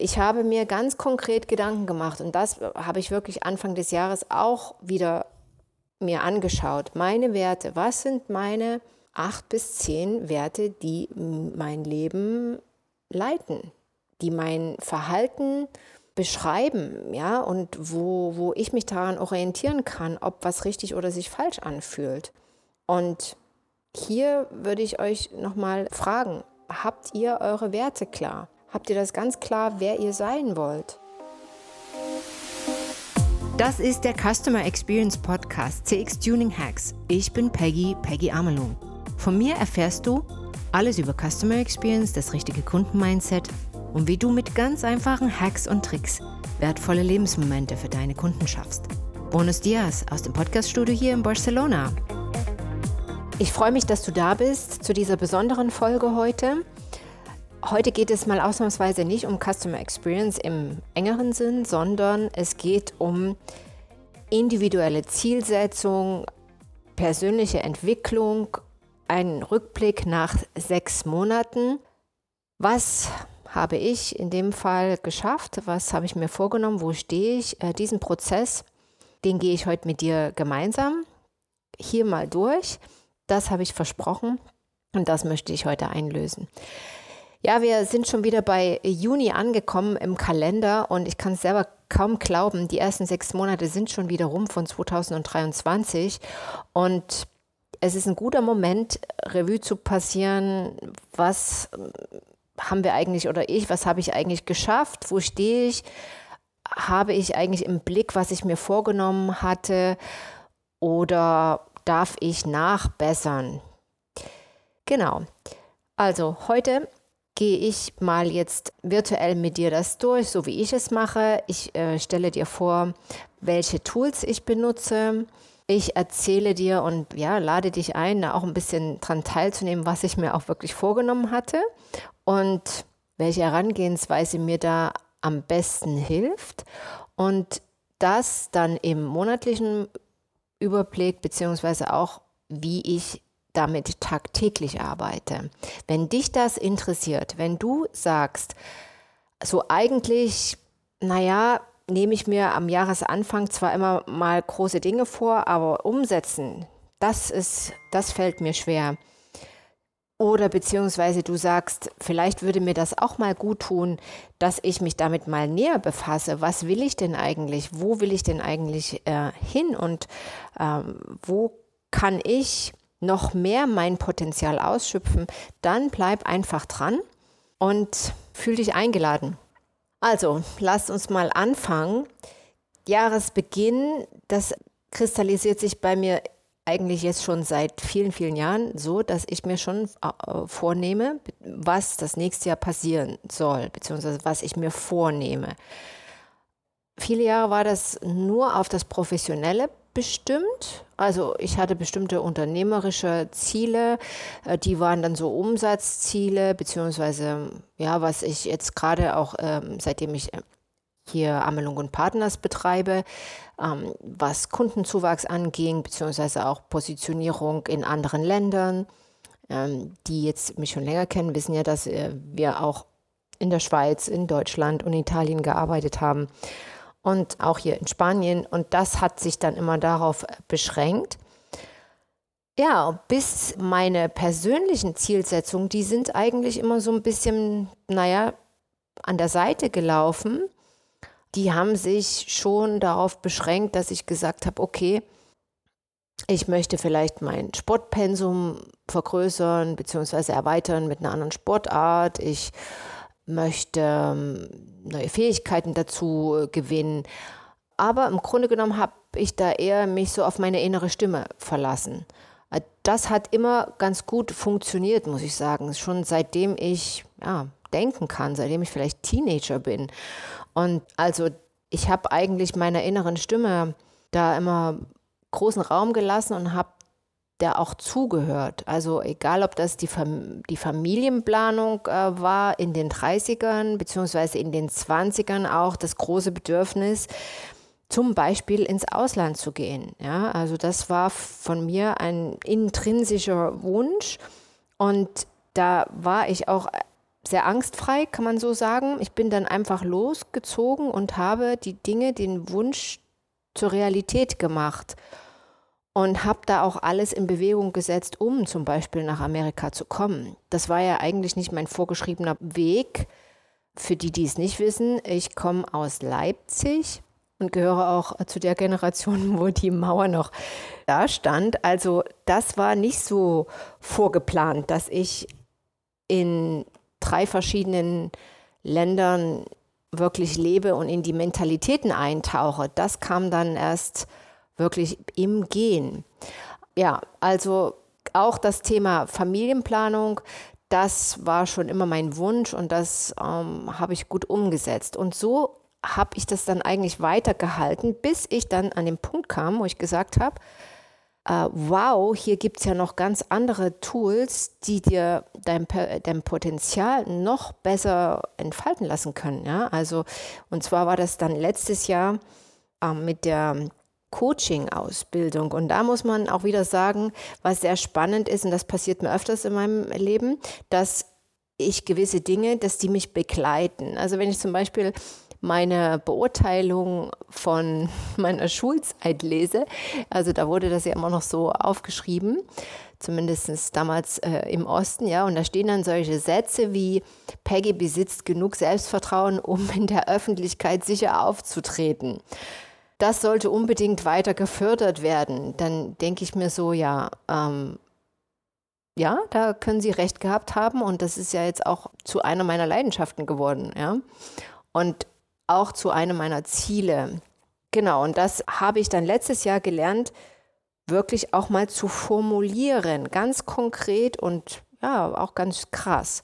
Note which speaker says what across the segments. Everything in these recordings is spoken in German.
Speaker 1: ich habe mir ganz konkret Gedanken gemacht und das habe ich wirklich Anfang des Jahres auch wieder mir angeschaut. Meine Werte, was sind meine acht bis zehn Werte, die mein Leben leiten, die mein Verhalten beschreiben, ja, und wo, wo ich mich daran orientieren kann, ob was richtig oder sich falsch anfühlt. Und hier würde ich euch nochmal fragen, habt ihr eure Werte klar? Habt ihr das ganz klar, wer ihr sein wollt?
Speaker 2: Das ist der Customer Experience Podcast CX Tuning Hacks. Ich bin Peggy, Peggy Amelung. Von mir erfährst du alles über Customer Experience, das richtige Kundenmindset und wie du mit ganz einfachen Hacks und Tricks wertvolle Lebensmomente für deine Kunden schaffst. Bonus Dias aus dem Podcaststudio hier in Barcelona.
Speaker 1: Ich freue mich, dass du da bist zu dieser besonderen Folge heute. Heute geht es mal ausnahmsweise nicht um Customer Experience im engeren Sinn, sondern es geht um individuelle Zielsetzung, persönliche Entwicklung, einen Rückblick nach sechs Monaten. Was habe ich in dem Fall geschafft? Was habe ich mir vorgenommen? Wo stehe ich? Äh, diesen Prozess, den gehe ich heute mit dir gemeinsam hier mal durch. Das habe ich versprochen und das möchte ich heute einlösen. Ja, wir sind schon wieder bei Juni angekommen im Kalender und ich kann es selber kaum glauben, die ersten sechs Monate sind schon wieder rum von 2023 und es ist ein guter Moment, Revue zu passieren, was haben wir eigentlich oder ich, was habe ich eigentlich geschafft, wo stehe ich, habe ich eigentlich im Blick, was ich mir vorgenommen hatte oder darf ich nachbessern? Genau. Also heute gehe ich mal jetzt virtuell mit dir das durch, so wie ich es mache. Ich äh, stelle dir vor, welche Tools ich benutze. Ich erzähle dir und ja, lade dich ein, da auch ein bisschen dran teilzunehmen, was ich mir auch wirklich vorgenommen hatte und welche Herangehensweise mir da am besten hilft. Und das dann im monatlichen Überblick, beziehungsweise auch, wie ich damit tagtäglich arbeite. Wenn dich das interessiert, wenn du sagst, so eigentlich, naja, nehme ich mir am Jahresanfang zwar immer mal große Dinge vor, aber umsetzen, das ist, das fällt mir schwer. Oder beziehungsweise du sagst, vielleicht würde mir das auch mal gut tun, dass ich mich damit mal näher befasse. Was will ich denn eigentlich? Wo will ich denn eigentlich äh, hin? Und ähm, wo kann ich noch mehr mein Potenzial ausschöpfen, dann bleib einfach dran und fühl dich eingeladen. Also, lasst uns mal anfangen. Jahresbeginn, das kristallisiert sich bei mir eigentlich jetzt schon seit vielen, vielen Jahren so, dass ich mir schon äh, vornehme, was das nächste Jahr passieren soll, beziehungsweise was ich mir vornehme. Viele Jahre war das nur auf das Professionelle bestimmt. Also ich hatte bestimmte unternehmerische Ziele, äh, die waren dann so Umsatzziele, beziehungsweise ja, was ich jetzt gerade auch, ähm, seitdem ich äh, hier Amelung und Partners betreibe, ähm, was Kundenzuwachs anging, beziehungsweise auch Positionierung in anderen Ländern. Ähm, die jetzt mich schon länger kennen, wissen ja, dass äh, wir auch in der Schweiz, in Deutschland und Italien gearbeitet haben und auch hier in Spanien. Und das hat sich dann immer darauf beschränkt. Ja, bis meine persönlichen Zielsetzungen, die sind eigentlich immer so ein bisschen, naja, an der Seite gelaufen. Die haben sich schon darauf beschränkt, dass ich gesagt habe, okay, ich möchte vielleicht mein Sportpensum vergrößern bzw. erweitern mit einer anderen Sportart. Ich möchte ähm, neue Fähigkeiten dazu äh, gewinnen. Aber im Grunde genommen habe ich da eher mich so auf meine innere Stimme verlassen. Äh, das hat immer ganz gut funktioniert, muss ich sagen. Schon seitdem ich ja, denken kann, seitdem ich vielleicht Teenager bin. Und also ich habe eigentlich meiner inneren Stimme da immer großen Raum gelassen und habe der auch zugehört. Also egal, ob das die, Fam die Familienplanung äh, war in den 30ern beziehungsweise in den 20ern auch das große Bedürfnis, zum Beispiel ins Ausland zu gehen. Ja, also das war von mir ein intrinsischer Wunsch und da war ich auch sehr angstfrei, kann man so sagen. Ich bin dann einfach losgezogen und habe die Dinge, den Wunsch zur Realität gemacht und habe da auch alles in Bewegung gesetzt, um zum Beispiel nach Amerika zu kommen. Das war ja eigentlich nicht mein vorgeschriebener Weg. Für die, die es nicht wissen, ich komme aus Leipzig und gehöre auch zu der Generation, wo die Mauer noch da stand. Also das war nicht so vorgeplant, dass ich in drei verschiedenen Ländern wirklich lebe und in die Mentalitäten eintauche. Das kam dann erst wirklich im Gehen. Ja, also auch das Thema Familienplanung, das war schon immer mein Wunsch und das ähm, habe ich gut umgesetzt. Und so habe ich das dann eigentlich weitergehalten, bis ich dann an den Punkt kam, wo ich gesagt habe, äh, wow, hier gibt es ja noch ganz andere Tools, die dir dein, dein Potenzial noch besser entfalten lassen können. Ja? Also, und zwar war das dann letztes Jahr äh, mit der Coaching-Ausbildung. Und da muss man auch wieder sagen, was sehr spannend ist, und das passiert mir öfters in meinem Leben, dass ich gewisse Dinge, dass die mich begleiten. Also wenn ich zum Beispiel meine Beurteilung von meiner Schulzeit lese, also da wurde das ja immer noch so aufgeschrieben, zumindest damals äh, im Osten, ja, und da stehen dann solche Sätze wie Peggy besitzt genug Selbstvertrauen, um in der Öffentlichkeit sicher aufzutreten das sollte unbedingt weiter gefördert werden. Dann denke ich mir so, ja, ähm, ja, da können Sie recht gehabt haben und das ist ja jetzt auch zu einer meiner Leidenschaften geworden, ja. Und auch zu einem meiner Ziele. Genau, und das habe ich dann letztes Jahr gelernt, wirklich auch mal zu formulieren, ganz konkret und ja, auch ganz krass.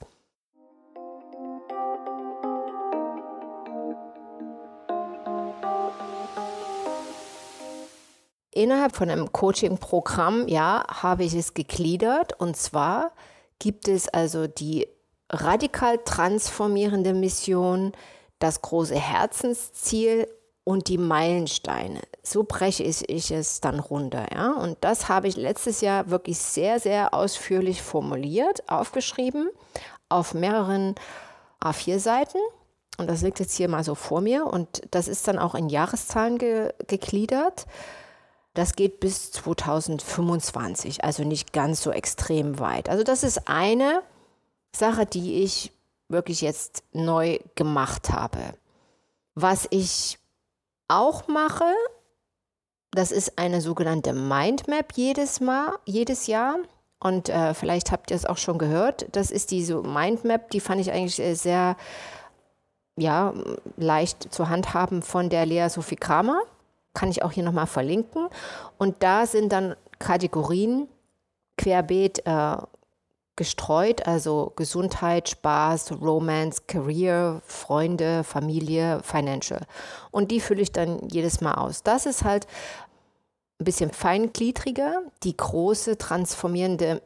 Speaker 1: Innerhalb von einem Coaching-Programm, ja, habe ich es gegliedert. Und zwar gibt es also die radikal transformierende Mission, das große Herzensziel und die Meilensteine. So breche ich es dann runter. Ja? Und das habe ich letztes Jahr wirklich sehr, sehr ausführlich formuliert, aufgeschrieben, auf mehreren A4-Seiten. Und das liegt jetzt hier mal so vor mir. Und das ist dann auch in Jahreszahlen ge gegliedert. Das geht bis 2025, also nicht ganz so extrem weit. Also das ist eine Sache, die ich wirklich jetzt neu gemacht habe. Was ich auch mache, das ist eine sogenannte Mindmap jedes Mal, jedes Jahr. Und äh, vielleicht habt ihr es auch schon gehört. Das ist diese Mindmap, die fand ich eigentlich äh, sehr ja, leicht zu handhaben von der Lea Sophie Kramer kann ich auch hier nochmal verlinken. Und da sind dann Kategorien querbeet äh, gestreut, also Gesundheit, Spaß, Romance, Career, Freunde, Familie, Financial. Und die fülle ich dann jedes Mal aus. Das ist halt ein bisschen feingliedriger. Die große transformierende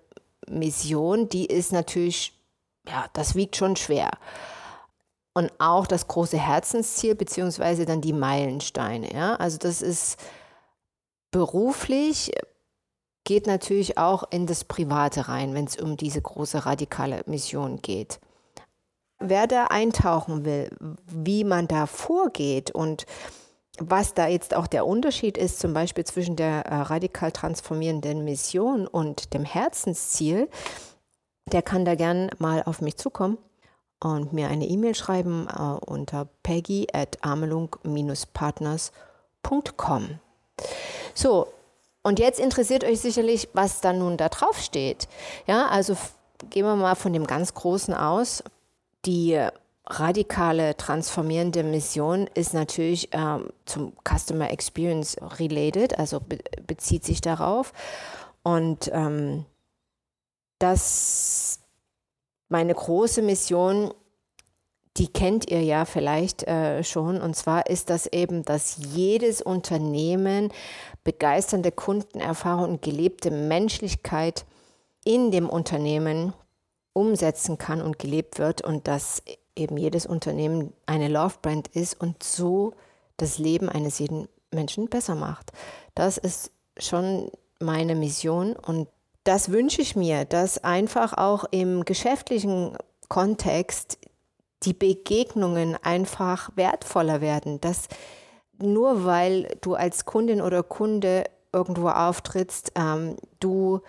Speaker 1: Mission, die ist natürlich, ja, das wiegt schon schwer und auch das große Herzensziel beziehungsweise dann die Meilensteine. Ja? Also das ist beruflich, geht natürlich auch in das Private rein, wenn es um diese große radikale Mission geht. Wer da eintauchen will, wie man da vorgeht und was da jetzt auch der Unterschied ist, zum Beispiel zwischen der äh, radikal transformierenden Mission und dem Herzensziel, der kann da gern mal auf mich zukommen und mir eine E-Mail schreiben äh, unter peggy at amelung-partners.com. So, und jetzt interessiert euch sicherlich, was da nun da drauf steht. Ja, also gehen wir mal von dem ganz Großen aus. Die radikale transformierende Mission ist natürlich ähm, zum Customer Experience related, also be bezieht sich darauf. Und ähm, das meine große Mission, die kennt ihr ja vielleicht äh, schon, und zwar ist das eben, dass jedes Unternehmen begeisternde Kundenerfahrung und gelebte Menschlichkeit in dem Unternehmen umsetzen kann und gelebt wird und dass eben jedes Unternehmen eine Love Brand ist und so das Leben eines jeden Menschen besser macht. Das ist schon meine Mission und das wünsche ich mir, dass einfach auch im geschäftlichen Kontext die Begegnungen einfach wertvoller werden. Dass nur weil du als Kundin oder Kunde irgendwo auftrittst, ähm, du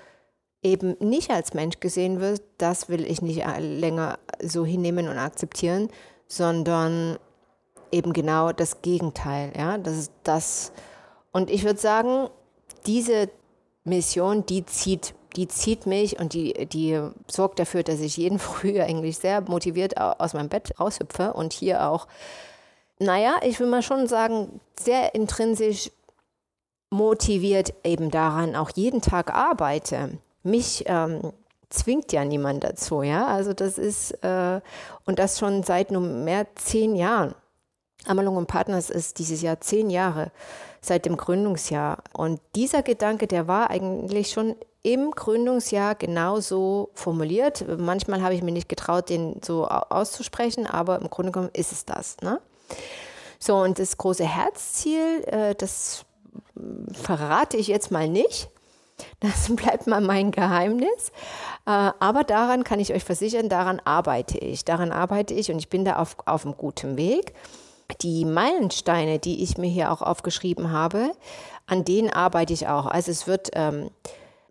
Speaker 1: eben nicht als Mensch gesehen wirst, das will ich nicht länger so hinnehmen und akzeptieren, sondern eben genau das Gegenteil. Ja, das ist das. Und ich würde sagen, diese Mission, die zieht, die zieht mich und die, die sorgt dafür, dass ich jeden Früh eigentlich sehr motiviert aus meinem Bett raushüpfe und hier auch, naja, ich will mal schon sagen, sehr intrinsisch motiviert eben daran auch jeden Tag arbeite. Mich ähm, zwingt ja niemand dazu, ja. Also das ist, äh, und das schon seit nunmehr zehn Jahren. Amalung und Partners ist dieses Jahr zehn Jahre seit dem Gründungsjahr. Und dieser Gedanke, der war eigentlich schon im Gründungsjahr genauso formuliert. Manchmal habe ich mir nicht getraut, den so auszusprechen, aber im Grunde genommen ist es das. Ne? So, und das große Herzziel, äh, das verrate ich jetzt mal nicht. Das bleibt mal mein Geheimnis. Äh, aber daran kann ich euch versichern, daran arbeite ich. Daran arbeite ich und ich bin da auf, auf einem guten Weg. Die Meilensteine, die ich mir hier auch aufgeschrieben habe, an denen arbeite ich auch. Also es wird ähm,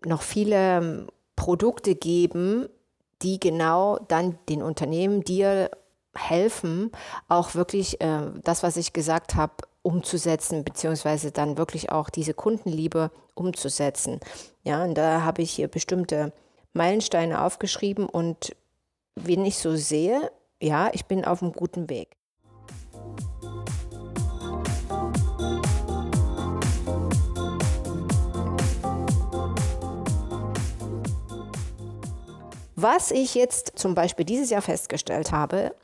Speaker 1: noch viele ähm, Produkte geben, die genau dann den Unternehmen dir helfen, auch wirklich äh, das, was ich gesagt habe, umzusetzen, beziehungsweise dann wirklich auch diese Kundenliebe umzusetzen. Ja, und da habe ich hier bestimmte Meilensteine aufgeschrieben und wenn ich so sehe, ja, ich bin auf einem guten Weg. Was ich jetzt zum Beispiel dieses Jahr festgestellt habe,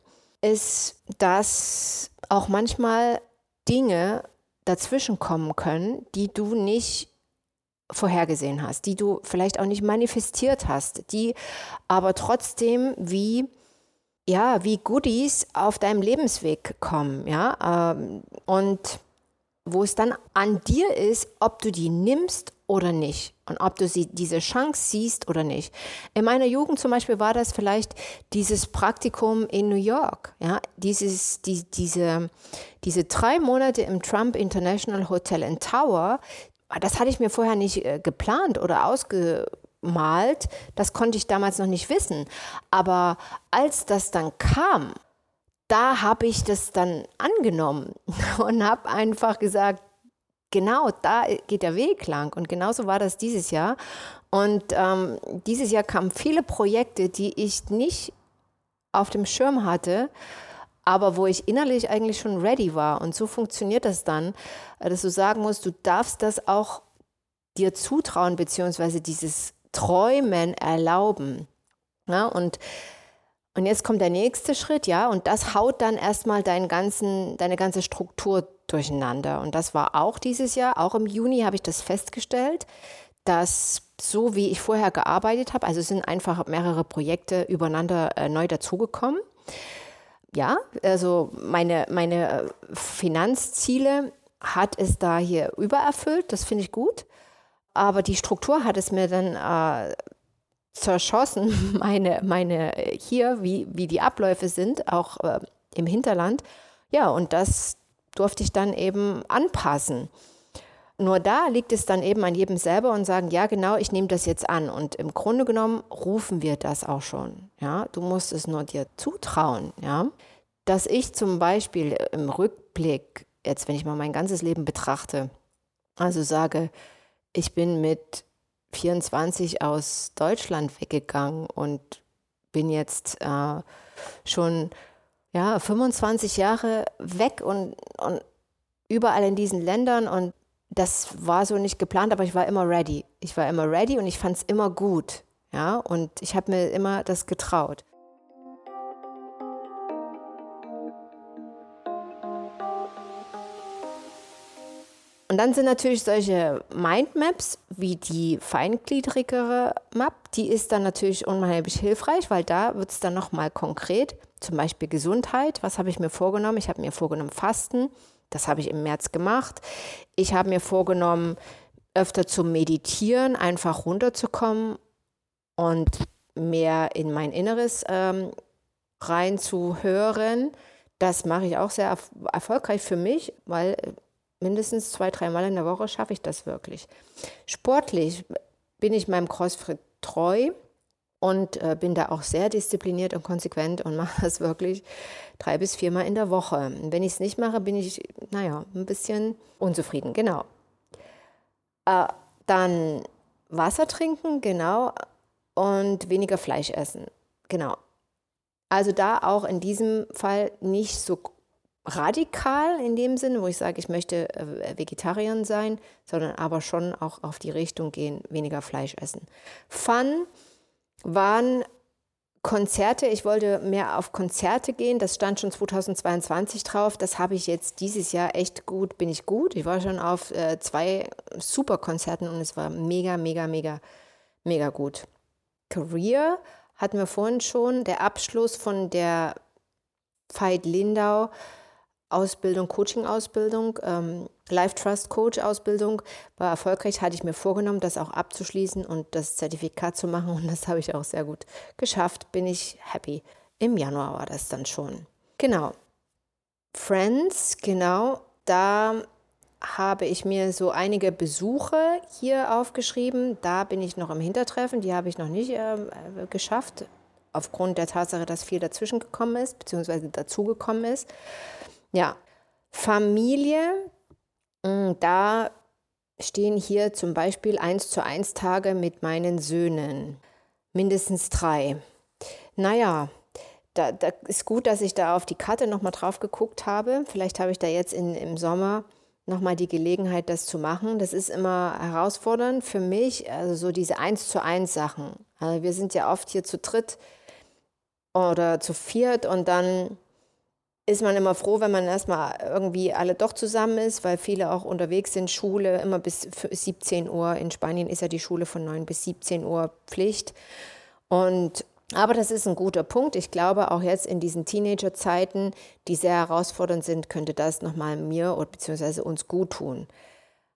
Speaker 1: ist, dass auch manchmal Dinge dazwischen kommen können, die du nicht vorhergesehen hast, die du vielleicht auch nicht manifestiert hast, die aber trotzdem wie ja, wie Goodies auf deinem Lebensweg kommen, ja, ähm, und wo es dann an dir ist, ob du die nimmst oder nicht und ob du sie, diese Chance siehst oder nicht. In meiner Jugend zum Beispiel war das vielleicht dieses Praktikum in New York, ja, dieses, die, diese, diese drei Monate im Trump International Hotel in Tower, das hatte ich mir vorher nicht äh, geplant oder ausgemalt, das konnte ich damals noch nicht wissen. Aber als das dann kam, da habe ich das dann angenommen und habe einfach gesagt, genau da geht der Weg lang. Und genauso war das dieses Jahr. Und ähm, dieses Jahr kamen viele Projekte, die ich nicht auf dem Schirm hatte, aber wo ich innerlich eigentlich schon ready war. Und so funktioniert das dann, dass du sagen musst, du darfst das auch dir zutrauen, beziehungsweise dieses Träumen erlauben. Ja, und und jetzt kommt der nächste Schritt, ja, und das haut dann erstmal deinen ganzen, deine ganze Struktur durcheinander. Und das war auch dieses Jahr, auch im Juni habe ich das festgestellt, dass so wie ich vorher gearbeitet habe, also sind einfach mehrere Projekte übereinander äh, neu dazugekommen. Ja, also meine, meine äh, Finanzziele hat es da hier übererfüllt, das finde ich gut. Aber die Struktur hat es mir dann äh, zerschossen, meine, meine hier, wie, wie die Abläufe sind, auch äh, im Hinterland. Ja, und das durfte ich dann eben anpassen. Nur da liegt es dann eben an jedem selber und sagen, ja, genau, ich nehme das jetzt an. Und im Grunde genommen rufen wir das auch schon. Ja, du musst es nur dir zutrauen. Ja, dass ich zum Beispiel im Rückblick, jetzt wenn ich mal mein ganzes Leben betrachte, also sage, ich bin mit 24 aus Deutschland weggegangen und bin jetzt äh, schon ja, 25 Jahre weg und, und überall in diesen Ländern und das war so nicht geplant, aber ich war immer ready. Ich war immer ready und ich fand es immer gut. Ja, und ich habe mir immer das getraut. Und dann sind natürlich solche Mindmaps wie die feingliedrigere Map, die ist dann natürlich unheimlich hilfreich, weil da wird es dann nochmal konkret, zum Beispiel Gesundheit. Was habe ich mir vorgenommen? Ich habe mir vorgenommen Fasten. Das habe ich im März gemacht. Ich habe mir vorgenommen, öfter zu meditieren, einfach runterzukommen und mehr in mein Inneres ähm, reinzuhören. Das mache ich auch sehr erfolgreich für mich, weil äh, mindestens zwei, dreimal in der Woche schaffe ich das wirklich. Sportlich bin ich meinem CrossFit treu und äh, bin da auch sehr diszipliniert und konsequent und mache das wirklich drei bis viermal in der Woche. Und wenn ich es nicht mache, bin ich, naja, ein bisschen unzufrieden, genau. Äh, dann Wasser trinken, genau, und weniger Fleisch essen, genau. Also da auch in diesem Fall nicht so radikal in dem Sinne, wo ich sage, ich möchte äh, Vegetarier sein, sondern aber schon auch auf die Richtung gehen, weniger Fleisch essen. Fun waren Konzerte. Ich wollte mehr auf Konzerte gehen. Das stand schon 2022 drauf. Das habe ich jetzt dieses Jahr echt gut, bin ich gut. Ich war schon auf äh, zwei super Konzerten und es war mega, mega, mega, mega gut. Career hatten wir vorhin schon. Der Abschluss von der Veit Lindau Ausbildung, Coaching-Ausbildung, ähm, Life Trust Coach Ausbildung war erfolgreich, hatte ich mir vorgenommen, das auch abzuschließen und das Zertifikat zu machen und das habe ich auch sehr gut geschafft, bin ich happy. Im Januar war das dann schon. Genau. Friends, genau, da habe ich mir so einige Besuche hier aufgeschrieben. Da bin ich noch im Hintertreffen, die habe ich noch nicht äh, geschafft, aufgrund der Tatsache, dass viel dazwischen gekommen ist, beziehungsweise dazugekommen ist. Ja, Familie, mm, da stehen hier zum Beispiel eins zu eins Tage mit meinen Söhnen. Mindestens drei. Naja, da, da ist gut, dass ich da auf die Karte nochmal drauf geguckt habe. Vielleicht habe ich da jetzt in, im Sommer nochmal die Gelegenheit, das zu machen. Das ist immer herausfordernd für mich, also so diese eins zu eins Sachen. Also wir sind ja oft hier zu dritt oder zu viert und dann ist man immer froh, wenn man erstmal irgendwie alle doch zusammen ist, weil viele auch unterwegs sind, Schule immer bis 17 Uhr. In Spanien ist ja die Schule von 9 bis 17 Uhr Pflicht. Und aber das ist ein guter Punkt. Ich glaube, auch jetzt in diesen Teenager-Zeiten, die sehr herausfordernd sind, könnte das nochmal mir oder beziehungsweise uns gut tun.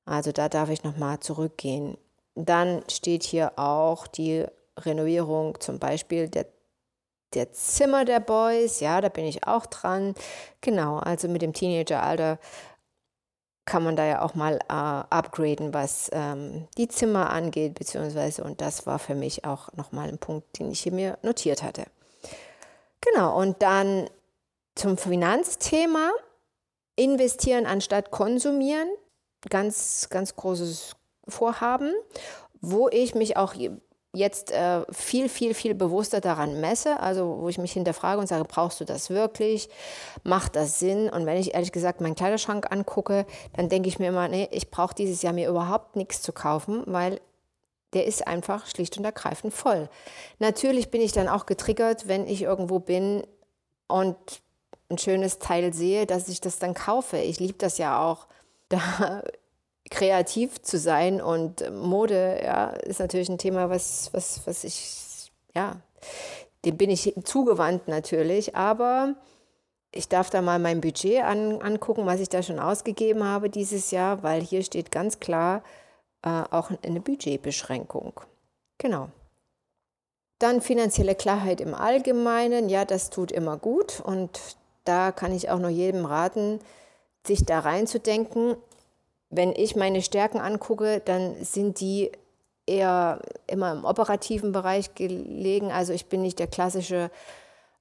Speaker 1: Also da darf ich nochmal zurückgehen. Dann steht hier auch die Renovierung zum Beispiel der der Zimmer der Boys, ja, da bin ich auch dran. Genau, also mit dem Teenageralter kann man da ja auch mal äh, upgraden, was ähm, die Zimmer angeht, beziehungsweise, und das war für mich auch nochmal ein Punkt, den ich hier mir notiert hatte. Genau, und dann zum Finanzthema. Investieren anstatt konsumieren. Ganz, ganz großes Vorhaben, wo ich mich auch jetzt äh, viel, viel, viel bewusster daran messe, also wo ich mich hinterfrage und sage, brauchst du das wirklich? Macht das Sinn? Und wenn ich ehrlich gesagt meinen Kleiderschrank angucke, dann denke ich mir immer, nee, ich brauche dieses Jahr mir überhaupt nichts zu kaufen, weil der ist einfach schlicht und ergreifend voll. Natürlich bin ich dann auch getriggert, wenn ich irgendwo bin und ein schönes Teil sehe, dass ich das dann kaufe. Ich liebe das ja auch. Da kreativ zu sein. Und Mode, ja, ist natürlich ein Thema, was, was, was ich, ja, dem bin ich zugewandt natürlich, aber ich darf da mal mein Budget an, angucken, was ich da schon ausgegeben habe dieses Jahr, weil hier steht ganz klar äh, auch eine Budgetbeschränkung. Genau. Dann finanzielle Klarheit im Allgemeinen, ja, das tut immer gut. Und da kann ich auch nur jedem raten, sich da reinzudenken, wenn ich meine Stärken angucke, dann sind die eher immer im operativen Bereich gelegen. Also ich bin nicht der klassische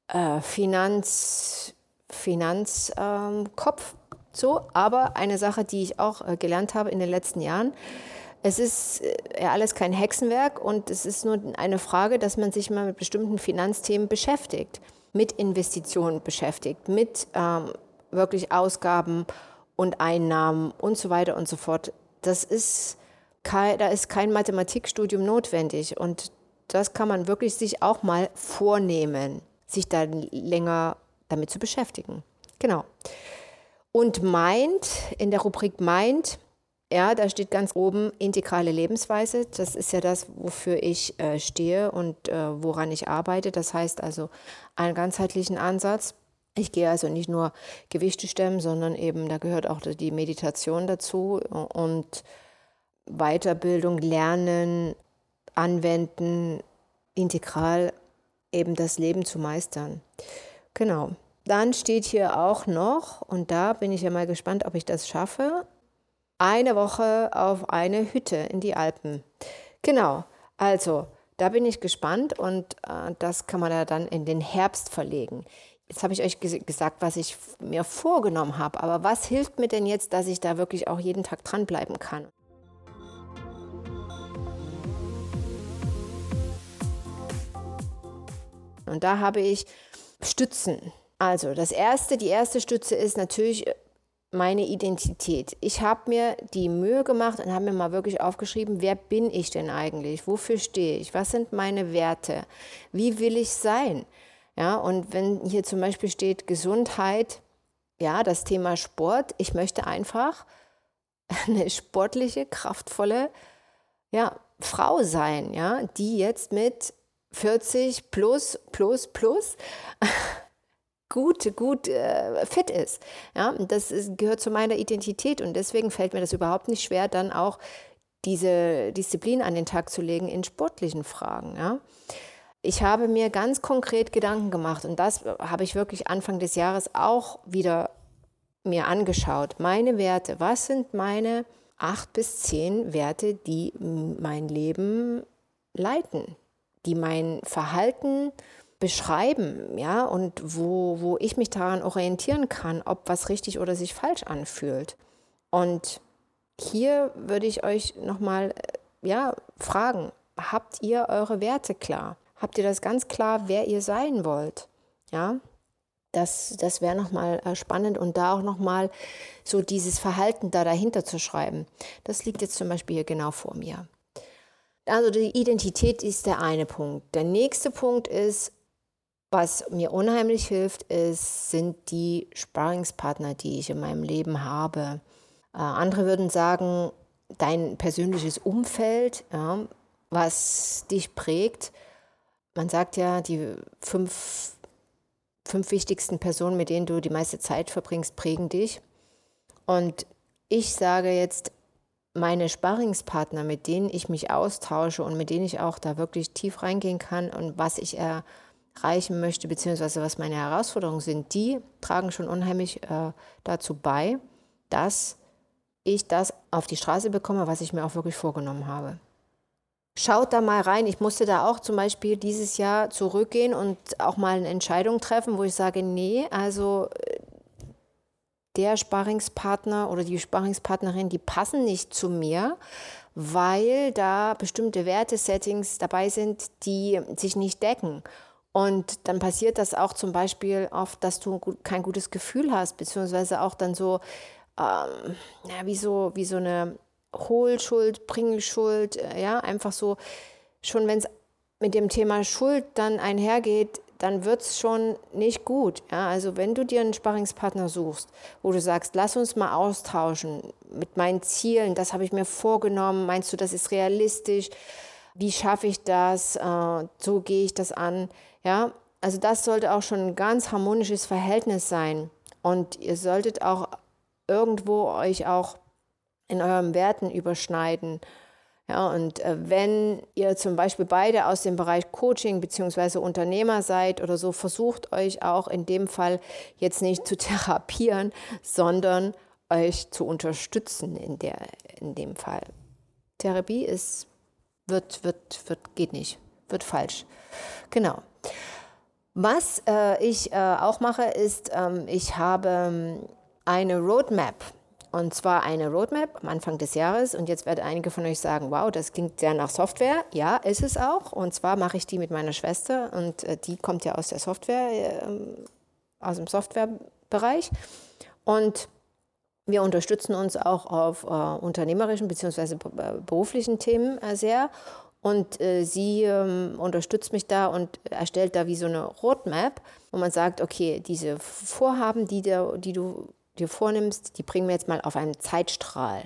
Speaker 1: äh, Finanz, Finanzkopf. Ähm, so, aber eine Sache, die ich auch äh, gelernt habe in den letzten Jahren, es ist äh, ja alles kein Hexenwerk und es ist nur eine Frage, dass man sich mal mit bestimmten Finanzthemen beschäftigt, mit Investitionen beschäftigt, mit ähm, wirklich Ausgaben und Einnahmen und so weiter und so fort. Das ist kein, da ist kein Mathematikstudium notwendig und das kann man wirklich sich auch mal vornehmen, sich dann länger damit zu beschäftigen. Genau. Und Mind, in der Rubrik Mind, ja, da steht ganz oben integrale Lebensweise. Das ist ja das, wofür ich äh, stehe und äh, woran ich arbeite. Das heißt also einen ganzheitlichen Ansatz. Ich gehe also nicht nur Gewichte stemmen, sondern eben, da gehört auch die Meditation dazu und Weiterbildung, Lernen, Anwenden, integral eben das Leben zu meistern. Genau. Dann steht hier auch noch, und da bin ich ja mal gespannt, ob ich das schaffe, eine Woche auf eine Hütte in die Alpen. Genau, also da bin ich gespannt und äh, das kann man ja dann in den Herbst verlegen. Jetzt habe ich euch ges gesagt, was ich mir vorgenommen habe, aber was hilft mir denn jetzt, dass ich da wirklich auch jeden Tag dranbleiben kann? Und da habe ich Stützen. Also das erste, die erste Stütze ist natürlich meine Identität. Ich habe mir die Mühe gemacht und habe mir mal wirklich aufgeschrieben, wer bin ich denn eigentlich? Wofür stehe ich? Was sind meine Werte? Wie will ich sein? Ja, und wenn hier zum Beispiel steht Gesundheit, ja, das Thema Sport, ich möchte einfach eine sportliche, kraftvolle, ja, Frau sein, ja, die jetzt mit 40 plus, plus, plus gut, gut äh, fit ist. Ja, das ist, gehört zu meiner Identität und deswegen fällt mir das überhaupt nicht schwer, dann auch diese Disziplin an den Tag zu legen in sportlichen Fragen. Ja. Ich habe mir ganz konkret Gedanken gemacht und das habe ich wirklich Anfang des Jahres auch wieder mir angeschaut. Meine Werte, was sind meine acht bis zehn Werte, die mein Leben leiten, die mein Verhalten beschreiben, ja, und wo, wo ich mich daran orientieren kann, ob was richtig oder sich falsch anfühlt. Und hier würde ich euch nochmal, äh, ja, fragen, habt ihr eure Werte klar? Habt ihr das ganz klar, wer ihr sein wollt? Ja, das, das wäre nochmal äh, spannend und da auch nochmal so dieses Verhalten da dahinter zu schreiben. Das liegt jetzt zum Beispiel hier genau vor mir. Also die Identität ist der eine Punkt. Der nächste Punkt ist, was mir unheimlich hilft, ist, sind die Sparringspartner, die ich in meinem Leben habe. Äh, andere würden sagen, dein persönliches Umfeld, ja, was dich prägt. Man sagt ja, die fünf, fünf wichtigsten Personen, mit denen du die meiste Zeit verbringst, prägen dich. Und ich sage jetzt, meine Sparringspartner, mit denen ich mich austausche und mit denen ich auch da wirklich tief reingehen kann und was ich er erreichen möchte, beziehungsweise was meine Herausforderungen sind, die tragen schon unheimlich äh, dazu bei, dass ich das auf die Straße bekomme, was ich mir auch wirklich vorgenommen habe. Schaut da mal rein. Ich musste da auch zum Beispiel dieses Jahr zurückgehen und auch mal eine Entscheidung treffen, wo ich sage, nee, also äh, der Sparringspartner oder die Sparringspartnerin, die passen nicht zu mir, weil da bestimmte Wertesettings dabei sind, die sich nicht decken. Und dann passiert das auch zum Beispiel oft, dass du kein gutes Gefühl hast, beziehungsweise auch dann so, ähm, ja, wie so, wie so eine Hohlschuld, Bringelschuld, äh, ja, einfach so, schon wenn es mit dem Thema Schuld dann einhergeht, dann wird es schon nicht gut. Ja? Also wenn du dir einen Sparringspartner suchst, wo du sagst, lass uns mal austauschen mit meinen Zielen, das habe ich mir vorgenommen, meinst du, das ist realistisch? Wie schaffe ich das? Äh, so gehe ich das an ja, also das sollte auch schon ein ganz harmonisches Verhältnis sein. Und ihr solltet auch irgendwo euch auch in euren Werten überschneiden. Ja, und äh, wenn ihr zum Beispiel beide aus dem Bereich Coaching bzw. Unternehmer seid oder so, versucht euch auch in dem Fall jetzt nicht zu therapieren, sondern euch zu unterstützen in, der, in dem Fall. Therapie ist, wird, wird, wird, geht nicht, wird falsch. Genau. Was äh, ich äh, auch mache, ist, ähm, ich habe ähm, eine Roadmap. Und zwar eine Roadmap am Anfang des Jahres. Und jetzt werden einige von euch sagen, wow, das klingt sehr nach Software. Ja, ist es auch. Und zwar mache ich die mit meiner Schwester. Und äh, die kommt ja aus der Software, ähm, aus dem Softwarebereich. Und wir unterstützen uns auch auf äh, unternehmerischen bzw. beruflichen Themen äh, sehr. Und äh, sie ähm, unterstützt mich da und erstellt da wie so eine Roadmap, wo man sagt, okay, diese Vorhaben, die, der, die du dir vornimmst, die bringen wir jetzt mal auf einen Zeitstrahl.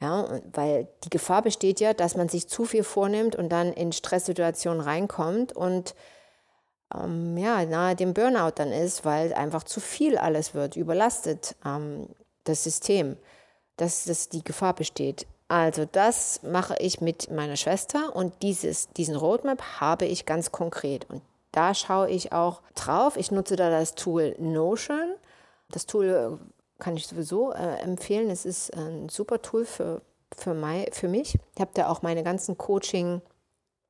Speaker 1: Ja, weil die Gefahr besteht ja, dass man sich zu viel vornimmt und dann in Stresssituationen reinkommt und ähm, ja, nahe dem Burnout dann ist, weil einfach zu viel alles wird, überlastet ähm, das System, dass, dass die Gefahr besteht. Also das mache ich mit meiner Schwester und dieses, diesen Roadmap habe ich ganz konkret. Und da schaue ich auch drauf. Ich nutze da das Tool Notion. Das Tool äh, kann ich sowieso äh, empfehlen. Es ist ein super Tool für, für, mein, für mich. Ich habe da auch meine ganzen Coaching-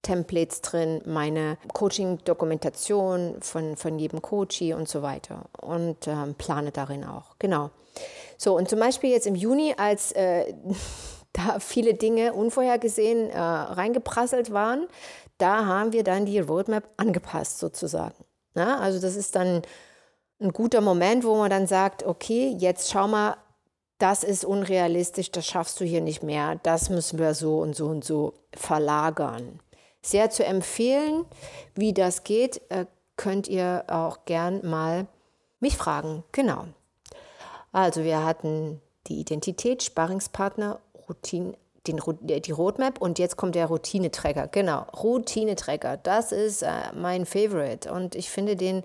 Speaker 1: Templates drin, meine Coaching-Dokumentation von, von jedem Coachie und so weiter und ähm, plane darin auch. Genau. So, und zum Beispiel jetzt im Juni, als äh, da viele Dinge unvorhergesehen äh, reingeprasselt waren, da haben wir dann die Roadmap angepasst sozusagen. Na, also das ist dann ein guter Moment, wo man dann sagt, okay, jetzt schau mal, das ist unrealistisch, das schaffst du hier nicht mehr, das müssen wir so und so und so verlagern. Sehr zu empfehlen, wie das geht, äh, könnt ihr auch gern mal mich fragen. Genau. Also wir hatten die Identität, Sparringspartner, Routine, den, die Roadmap und jetzt kommt der Routine-Tracker. Genau, Routine-Tracker, das ist äh, mein Favorite und ich finde den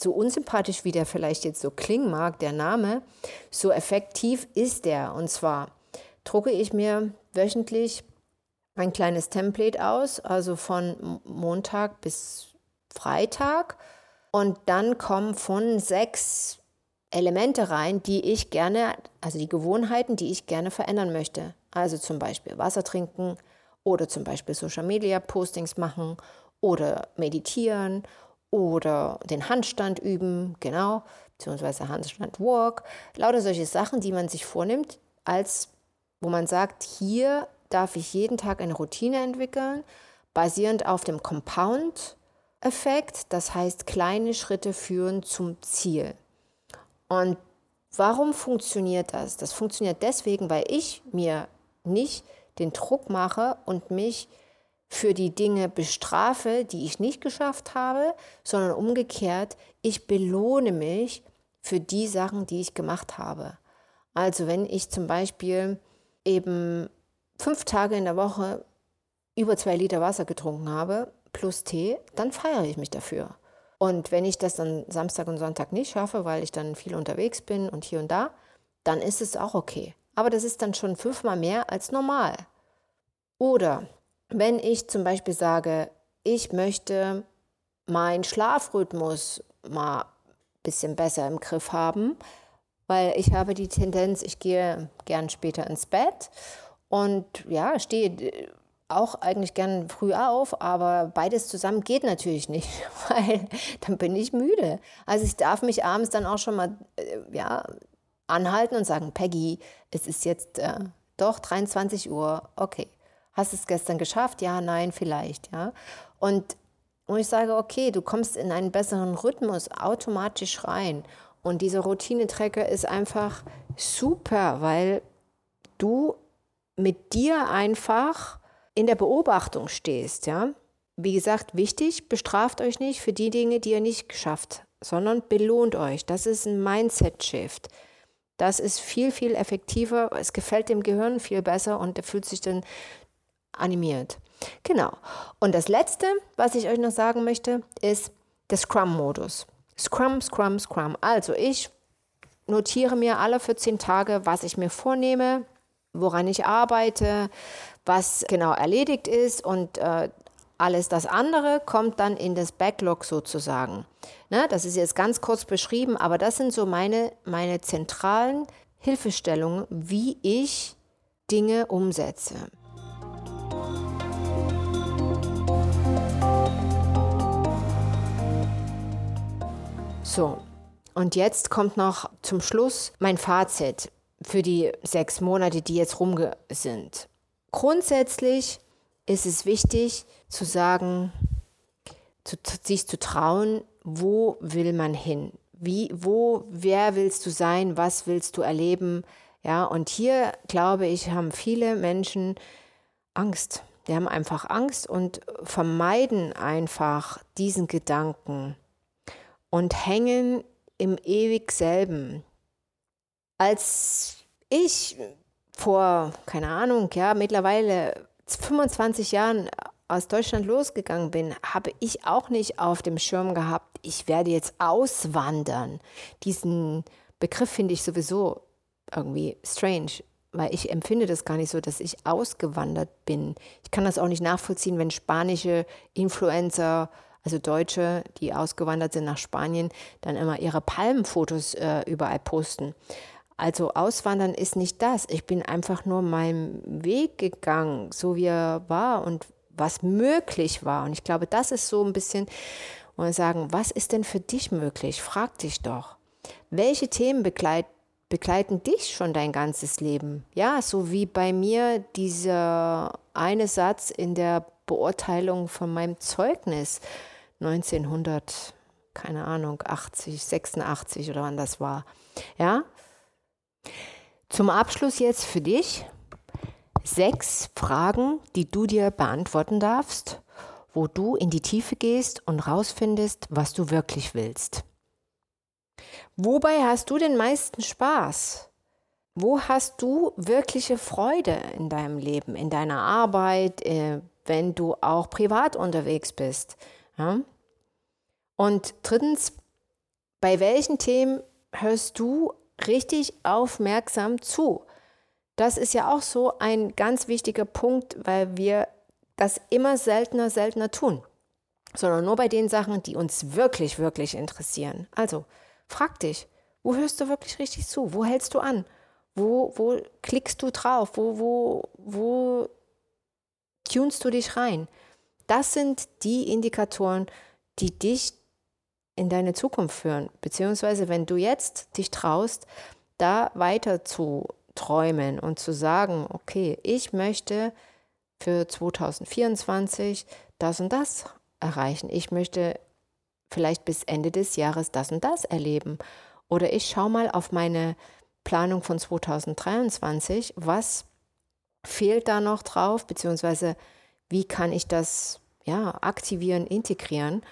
Speaker 1: so unsympathisch, wie der vielleicht jetzt so klingen mag, der Name, so effektiv ist der. Und zwar drucke ich mir wöchentlich ein kleines Template aus, also von Montag bis Freitag. Und dann kommen von sechs Elemente rein, die ich gerne, also die Gewohnheiten, die ich gerne verändern möchte. Also zum Beispiel Wasser trinken oder zum Beispiel Social Media Postings machen oder meditieren oder den Handstand üben, genau, beziehungsweise Handstand Walk, lauter solche Sachen, die man sich vornimmt, als wo man sagt, hier darf ich jeden Tag eine Routine entwickeln, basierend auf dem Compound-Effekt, das heißt, kleine Schritte führen zum Ziel. Und warum funktioniert das? Das funktioniert deswegen, weil ich mir nicht den Druck mache und mich für die Dinge bestrafe, die ich nicht geschafft habe, sondern umgekehrt, ich belohne mich für die Sachen, die ich gemacht habe. Also wenn ich zum Beispiel eben fünf Tage in der Woche über zwei Liter Wasser getrunken habe, plus Tee, dann feiere ich mich dafür. Und wenn ich das dann Samstag und Sonntag nicht schaffe, weil ich dann viel unterwegs bin und hier und da, dann ist es auch okay. Aber das ist dann schon fünfmal mehr als normal. Oder wenn ich zum Beispiel sage, ich möchte meinen Schlafrhythmus mal ein bisschen besser im Griff haben, weil ich habe die Tendenz, ich gehe gern später ins Bett und ja, stehe auch eigentlich gern früh auf, aber beides zusammen geht natürlich nicht, weil dann bin ich müde. Also ich darf mich abends dann auch schon mal äh, ja, anhalten und sagen, Peggy, es ist jetzt äh, doch 23 Uhr, okay Hast du es gestern geschafft? Ja, nein, vielleicht, ja. Und, und ich sage, okay, du kommst in einen besseren Rhythmus automatisch rein. Und dieser Routine-Tracker ist einfach super, weil du mit dir einfach in der Beobachtung stehst, ja. Wie gesagt, wichtig, bestraft euch nicht für die Dinge, die ihr nicht geschafft, sondern belohnt euch. Das ist ein Mindset-Shift. Das ist viel, viel effektiver. Es gefällt dem Gehirn viel besser und er fühlt sich dann animiert. Genau. Und das Letzte, was ich euch noch sagen möchte, ist der Scrum-Modus. Scrum, Scrum, Scrum. Also ich notiere mir alle 14 Tage, was ich mir vornehme, woran ich arbeite, was genau erledigt ist und äh, alles das andere kommt dann in das Backlog sozusagen. Ne, das ist jetzt ganz kurz beschrieben, aber das sind so meine, meine zentralen Hilfestellungen, wie ich Dinge umsetze. So, und jetzt kommt noch zum Schluss mein Fazit für die sechs Monate, die jetzt rum sind. Grundsätzlich ist es wichtig zu sagen, zu, sich zu trauen, wo will man hin? Wie, wo, wer willst du sein? Was willst du erleben? Ja, und hier glaube ich, haben viele Menschen Angst. Die haben einfach Angst und vermeiden einfach diesen Gedanken und hängen im ewig selben. Als ich vor, keine Ahnung, ja, mittlerweile 25 Jahren aus Deutschland losgegangen bin, habe ich auch nicht auf dem Schirm gehabt, ich werde jetzt auswandern. Diesen Begriff finde ich sowieso irgendwie strange, weil ich empfinde das gar nicht so, dass ich ausgewandert bin. Ich kann das auch nicht nachvollziehen, wenn spanische Influencer also Deutsche, die ausgewandert sind nach Spanien, dann immer ihre Palmenfotos äh, überall posten. Also Auswandern ist nicht das. Ich bin einfach nur meinem Weg gegangen, so wie er war und was möglich war. Und ich glaube, das ist so ein bisschen, wo wir sagen, was ist denn für dich möglich? Frag dich doch. Welche Themen begleit, begleiten dich schon dein ganzes Leben? Ja, so wie bei mir dieser eine Satz in der Beurteilung von meinem Zeugnis 1900, keine Ahnung, 80, 86 oder wann das war. Ja, zum Abschluss jetzt für dich sechs Fragen, die du dir beantworten darfst, wo du in die Tiefe gehst und rausfindest, was du wirklich willst. Wobei hast du den meisten Spaß? Wo hast du wirkliche Freude in deinem Leben, in deiner Arbeit, äh, wenn du auch privat unterwegs bist? Ja? Und drittens, bei welchen Themen hörst du richtig aufmerksam zu. Das ist ja auch so ein ganz wichtiger Punkt, weil wir das immer seltener, seltener tun, sondern nur bei den Sachen, die uns wirklich, wirklich interessieren. Also frag dich, wo hörst du wirklich richtig zu? Wo hältst du an? Wo, wo klickst du drauf? Wo, wo, wo tunst du dich rein? Das sind die Indikatoren, die dich in deine Zukunft führen. Beziehungsweise, wenn du jetzt dich traust, da weiter zu träumen und zu sagen, okay, ich möchte für 2024 das und das erreichen. Ich möchte vielleicht bis Ende des Jahres das und das erleben. Oder ich schaue mal auf meine Planung von 2023, was fehlt da noch drauf, beziehungsweise wie kann ich das ja, aktivieren, integrieren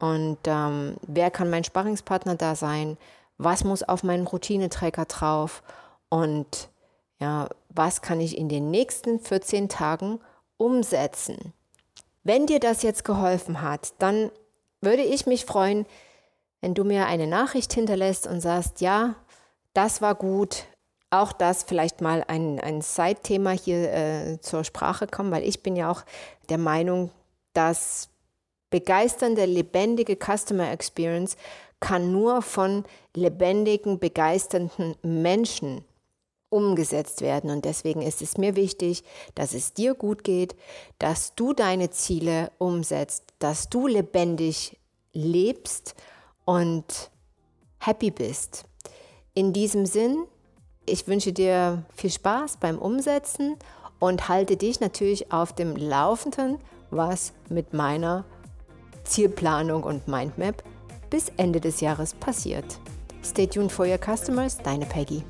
Speaker 1: und ähm, wer kann mein Sparringspartner da sein? Was muss auf meinen Routineträger drauf? Und ja, was kann ich in den nächsten 14 Tagen umsetzen? Wenn dir das jetzt geholfen hat, dann würde ich mich freuen, wenn du mir eine Nachricht hinterlässt und sagst, ja, das war gut, auch das vielleicht mal ein, ein Side-Thema hier äh, zur Sprache kommen, weil ich bin ja auch der Meinung, dass begeisternde, lebendige Customer Experience kann nur von lebendigen, begeisternden Menschen umgesetzt werden. Und deswegen ist es mir wichtig, dass es dir gut geht, dass du deine Ziele umsetzt, dass du lebendig lebst und happy bist. In diesem Sinn, ich wünsche dir viel Spaß beim Umsetzen und halte dich natürlich auf dem Laufenden, was mit meiner Zielplanung und Mindmap bis Ende des Jahres passiert. Stay tuned for your customers, deine Peggy.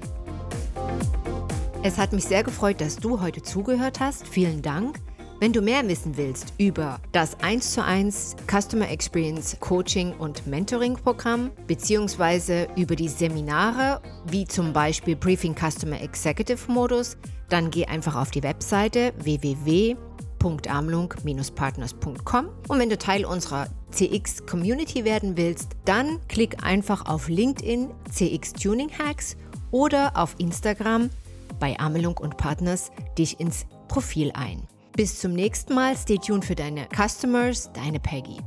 Speaker 2: Es hat mich sehr gefreut, dass du heute zugehört hast. Vielen Dank. Wenn du mehr wissen willst über das 1 zu 1 Customer Experience Coaching und Mentoring Programm beziehungsweise über die Seminare wie zum Beispiel Briefing Customer Executive Modus, dann geh einfach auf die Webseite www www.amlung-partners.com. Und wenn du Teil unserer CX Community werden willst, dann klick einfach auf LinkedIn CX Tuning Hacks oder auf Instagram bei Amelung und Partners dich ins Profil ein. Bis zum nächsten Mal, stay tuned für deine Customers, deine Peggy.